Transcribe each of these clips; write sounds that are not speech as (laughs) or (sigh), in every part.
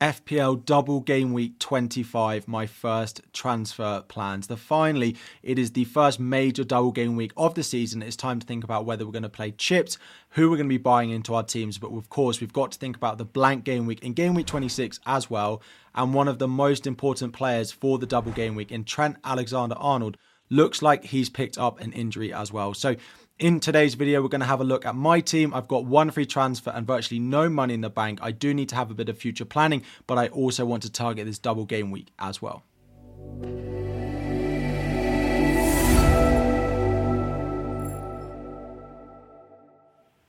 FPL double game week 25, my first transfer plans. The finally, it is the first major double game week of the season. It's time to think about whether we're going to play chips, who we're going to be buying into our teams, but of course, we've got to think about the blank game week in game week 26 as well. And one of the most important players for the double game week in Trent Alexander Arnold looks like he's picked up an injury as well. So in today's video, we're going to have a look at my team. I've got one free transfer and virtually no money in the bank. I do need to have a bit of future planning, but I also want to target this double game week as well.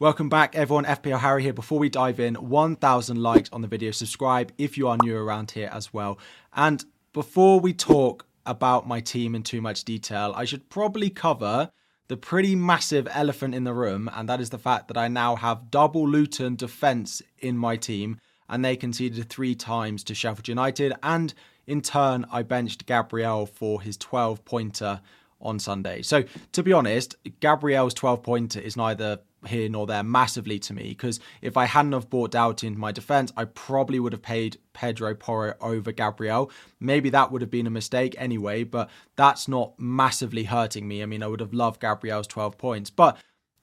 Welcome back, everyone. FPL Harry here. Before we dive in, 1,000 likes on the video. Subscribe if you are new around here as well. And before we talk about my team in too much detail, I should probably cover the pretty massive elephant in the room, and that is the fact that I now have double Luton defence in my team, and they conceded three times to Sheffield United, and in turn, I benched Gabriel for his 12 pointer on Sunday. So, to be honest, Gabriel's 12 pointer is neither here nor there massively to me because if I hadn't have bought Doughty into my defence, I probably would have paid Pedro Porro over Gabriel. Maybe that would have been a mistake anyway, but that's not massively hurting me. I mean, I would have loved Gabriel's 12 points, but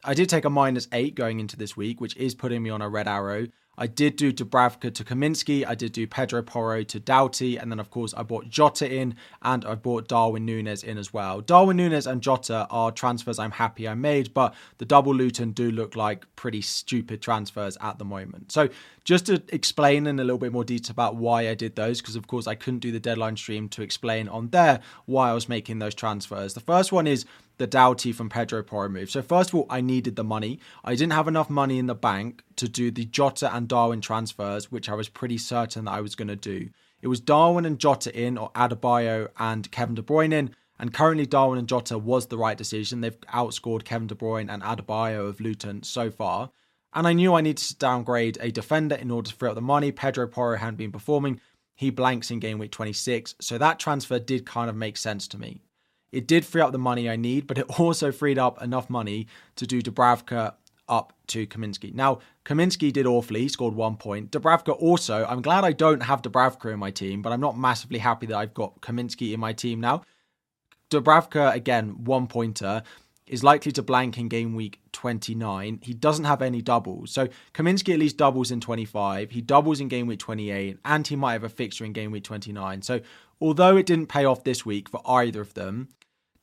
I did take a minus eight going into this week, which is putting me on a red arrow. I did do Dubravka to Kaminski. I did do Pedro Porro to Doughty. And then, of course, I bought Jota in and I bought Darwin Nunez in as well. Darwin Nunez and Jota are transfers I'm happy I made, but the double Luton do look like pretty stupid transfers at the moment. So, just to explain in a little bit more detail about why I did those, because of course I couldn't do the deadline stream to explain on there why I was making those transfers. The first one is the Doughty from Pedro Porro move. So first of all, I needed the money. I didn't have enough money in the bank to do the Jota and Darwin transfers, which I was pretty certain that I was going to do. It was Darwin and Jota in, or Adebayo and Kevin De Bruyne in. And currently, Darwin and Jota was the right decision. They've outscored Kevin De Bruyne and Adebayo of Luton so far. And I knew I needed to downgrade a defender in order to free up the money. Pedro Porro hadn't been performing. He blanks in game week 26. So that transfer did kind of make sense to me. It did free up the money I need, but it (laughs) also freed up enough money to do Dubravka up to Kaminski. Now, Kaminski did awfully, scored one point. Dubravka also, I'm glad I don't have Dubravka in my team, but I'm not massively happy that I've got Kaminski in my team now. Dubravka, again, one pointer, is likely to blank in game week 29. He doesn't have any doubles. So Kaminski at least doubles in 25. He doubles in game week 28, and he might have a fixture in game week 29. So although it didn't pay off this week for either of them,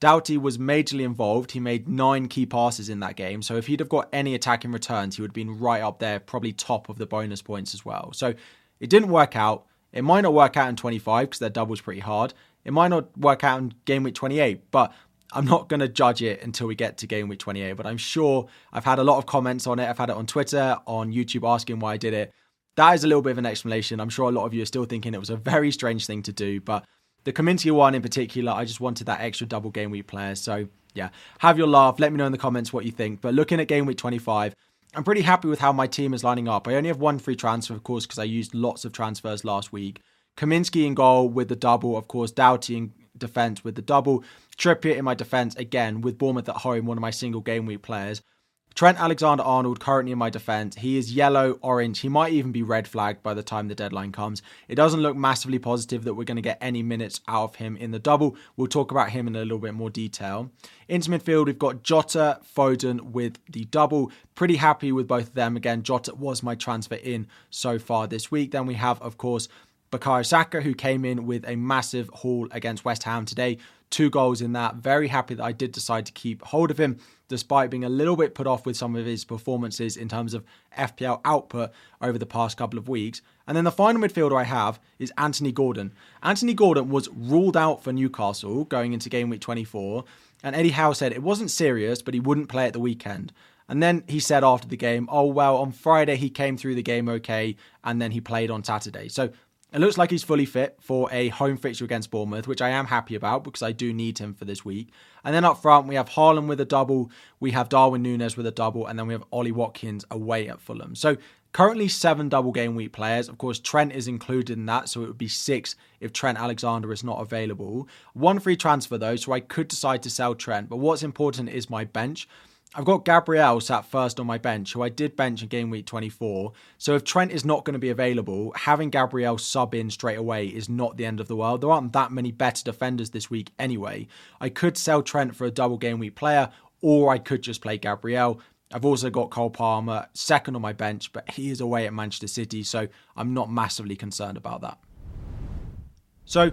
Doughty was majorly involved. He made nine key passes in that game. So if he'd have got any attacking returns, he would have been right up there, probably top of the bonus points as well. So it didn't work out. It might not work out in 25 because their double's pretty hard. It might not work out in game week 28, but I'm not going to judge it until we get to game week 28. But I'm sure I've had a lot of comments on it. I've had it on Twitter, on YouTube asking why I did it. That is a little bit of an explanation. I'm sure a lot of you are still thinking it was a very strange thing to do, but the Kaminski one in particular, I just wanted that extra double game week player. So yeah, have your laugh. Let me know in the comments what you think. But looking at game week 25, I'm pretty happy with how my team is lining up. I only have one free transfer, of course, because I used lots of transfers last week. Kaminski in goal with the double, of course. Doughty in defence with the double. Trippier in my defence again with Bournemouth at home, one of my single game week players. Trent Alexander Arnold currently in my defense. He is yellow, orange. He might even be red flagged by the time the deadline comes. It doesn't look massively positive that we're going to get any minutes out of him in the double. We'll talk about him in a little bit more detail. Into midfield, we've got Jota, Foden with the double. Pretty happy with both of them. Again, Jota was my transfer in so far this week. Then we have, of course, Bukayo Saka, who came in with a massive haul against West Ham today. Two goals in that. Very happy that I did decide to keep hold of him, despite being a little bit put off with some of his performances in terms of FPL output over the past couple of weeks. And then the final midfielder I have is Anthony Gordon. Anthony Gordon was ruled out for Newcastle going into game week 24. And Eddie Howe said it wasn't serious, but he wouldn't play at the weekend. And then he said after the game, oh, well, on Friday he came through the game okay, and then he played on Saturday. So it looks like he's fully fit for a home fixture against Bournemouth, which I am happy about because I do need him for this week. And then up front, we have Haaland with a double, we have Darwin Nunez with a double, and then we have Ollie Watkins away at Fulham. So currently seven double game week players. Of course, Trent is included in that, so it would be six if Trent Alexander is not available. One free transfer though, so I could decide to sell Trent. But what's important is my bench. I've got Gabriel sat first on my bench, who I did bench in game week 24. So if Trent is not going to be available, having Gabriel sub in straight away is not the end of the world. There aren't that many better defenders this week anyway. I could sell Trent for a double game week player, or I could just play Gabriel. I've also got Cole Palmer second on my bench, but he is away at Manchester City, so I'm not massively concerned about that. So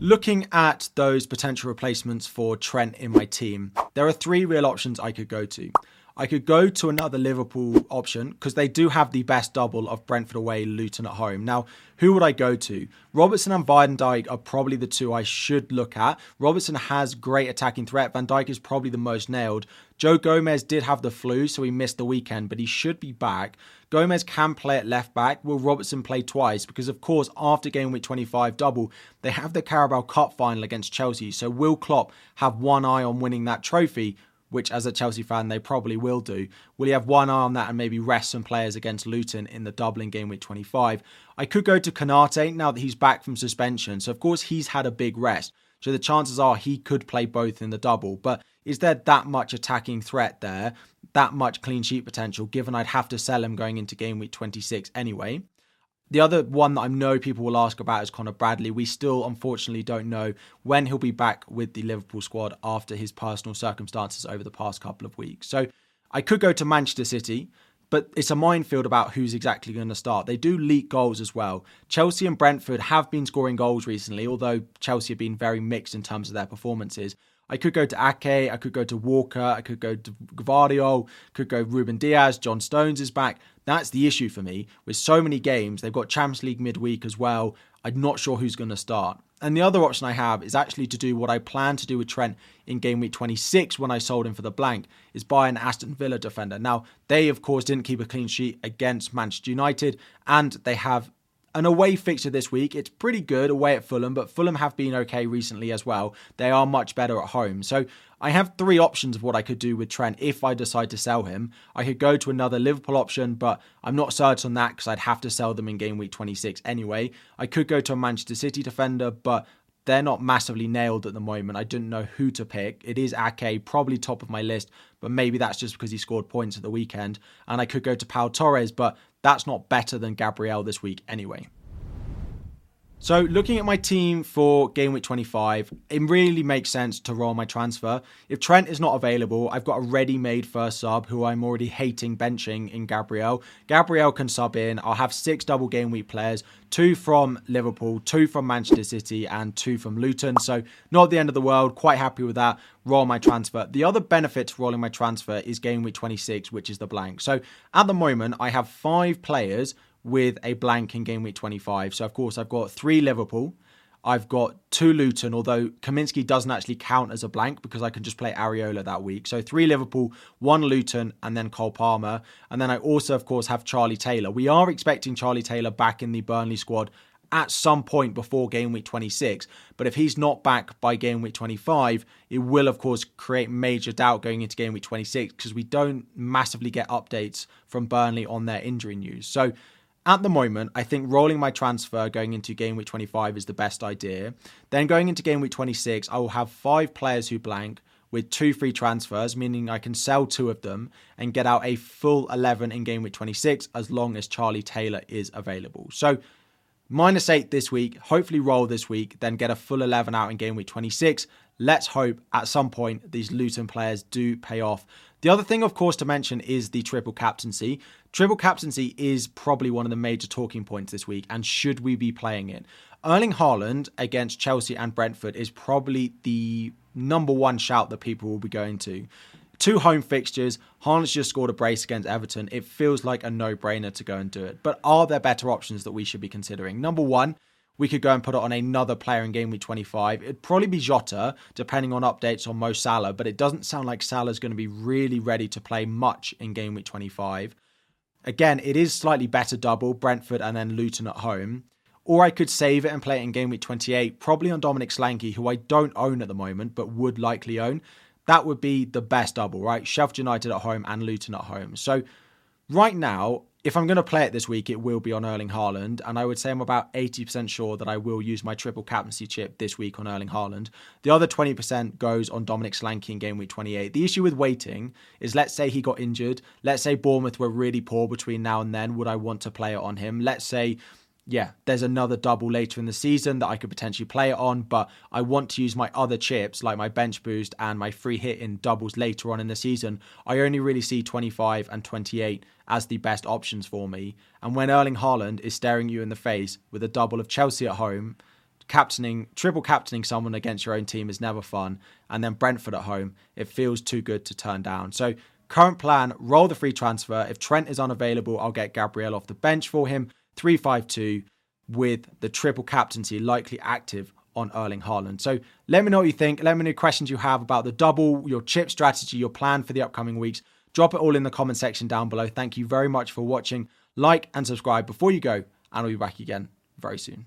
Looking at those potential replacements for Trent in my team, there are three real options I could go to. I could go to another Liverpool option because they do have the best double of Brentford away, Luton at home. Now, who would I go to? Robertson and Van Dijk are probably the two I should look at. Robertson has great attacking threat. Van Dijk is probably the most nailed. Joe Gomez did have the flu, so he missed the weekend, but he should be back. Gomez can play at left back. Will Robertson play twice? Because, of course, after game week 25 double, they have the Carabao Cup final against Chelsea. So, will Klopp have one eye on winning that trophy? Which as a Chelsea fan they probably will do. Will he have one eye on that and maybe rest some players against Luton in the Dublin game week 25? I could go to Konate now that he's back from suspension. So of course he's had a big rest. So the chances are he could play both in the double. But is there that much attacking threat there, that much clean sheet potential, given I'd have to sell him going into game week 26 anyway? The other one that I know people will ask about is Conor Bradley. We still, unfortunately, don't know when he'll be back with the Liverpool squad after his personal circumstances over the past couple of weeks. So I could go to Manchester City, but it's a minefield about who's exactly going to start. They do leak goals as well. Chelsea and Brentford have been scoring goals recently, although Chelsea have been very mixed in terms of their performances. I could go to Ake, I could go to Walker, I could go to Gvardiol, could go Ruben Dias, John Stones is back. That's the issue for me. With so many games, they've got Champions League midweek as well. I'm not sure who's going to start. And the other option I have is actually to do what I plan to do with Trent in game week 26 when I sold him for the blank, is buy an Aston Villa defender. Now, they of course didn't keep a clean sheet against Manchester United, and they have an away fixture this week. It's pretty good away at Fulham, but Fulham have been okay recently as well. They are much better at home. So I have three options of what I could do with Trent if I decide to sell him. I could go to another Liverpool option, but I'm not certain on that because I'd have to sell them in game week 26 anyway. I could go to a Manchester City defender, but they're not massively nailed at the moment. I didn't know who to pick. It is Ake, probably top of my list, but maybe that's just because he scored points at the weekend. And I could go to Pau Torres, but that's not better than Gabriel this week anyway. So, looking at my team for game week 25, it really makes sense to roll my transfer. If Trent is not available, I've got a ready made first sub who I'm already hating benching in Gabriel. Gabriel can sub in. I'll have six double game week players two from Liverpool, two from Manchester City, and two from Luton. So, not the end of the world. Quite happy with that. Roll my transfer. The other benefit to rolling my transfer is game week 26, which is the blank. So, at the moment, I have five players with a blank in game week 25. So, of course, I've got three Liverpool. I've got two Luton, although Kaminski doesn't actually count as a blank because I can just play Areola that week. So three Liverpool, one Luton, and then Cole Palmer. And then I also, of course, have Charlie Taylor. We are expecting Charlie Taylor back in the Burnley squad at some point before game week 26. But if he's not back by game week 25, it will, of course, create major doubt going into game week 26 because we don't massively get updates from Burnley on their injury news. So at the moment, I think rolling my transfer going into game week 25 is the best idea. Then going into game week 26, I will have five players who blank with two free transfers, meaning I can sell two of them and get out a full 11 in game week 26 as long as Charlie Taylor is available. So minus eight this week, hopefully roll this week, then get a full 11 out in game week 26. Let's hope at some point these Luton players do pay off. The other thing, of course, to mention is the triple captaincy. Triple captaincy is probably one of the major talking points this week, and should we be playing it? Erling Haaland against Chelsea and Brentford is probably the number one shout that people will be going to. Two home fixtures. Haaland's just scored a brace against Everton. It feels like a no brainer to go and do it. But are there better options that we should be considering? Number one, we could go and put it on another player in game week 25. It'd probably be Jota, depending on updates on Mo Salah, but it doesn't sound like Salah's going to be really ready to play much in game week 25. Again, it is slightly better double, Brentford and then Luton at home. Or I could save it and play it in game week 28, probably on Dominic Solanke, who I don't own at the moment, but would likely own. That would be the best double, right? Sheffield United at home and Luton at home. So right now, if I'm going to play it this week, it will be on Erling Haaland. And I would say I'm about 80% sure that I will use my triple captaincy chip this week on Erling Haaland. The other 20% goes on Dominic Solanke in game week 28. The issue with waiting is let's say he got injured. Let's say Bournemouth were really poor between now and then. Would I want to play it on him? Let's say yeah, there's another double later in the season that I could potentially play it on, but I want to use my other chips like my bench boost and my free hit in doubles later on in the season. I only really see 25 and 28 as the best options for me. And when Erling Haaland is staring you in the face with a double of Chelsea at home, captaining, triple captaining someone against your own team is never fun. And then Brentford at home, it feels too good to turn down. So, current plan roll the free transfer. If Trent is unavailable, I'll get Gabriel off the bench for him. 352 with the triple captaincy likely active on Erling Haaland. So let me know what you think. Let me know questions you have about the double, your chip strategy, your plan for the upcoming weeks. Drop it all in the comment section down below. Thank you very much for watching. Like and subscribe before you go, and I'll be back again very soon.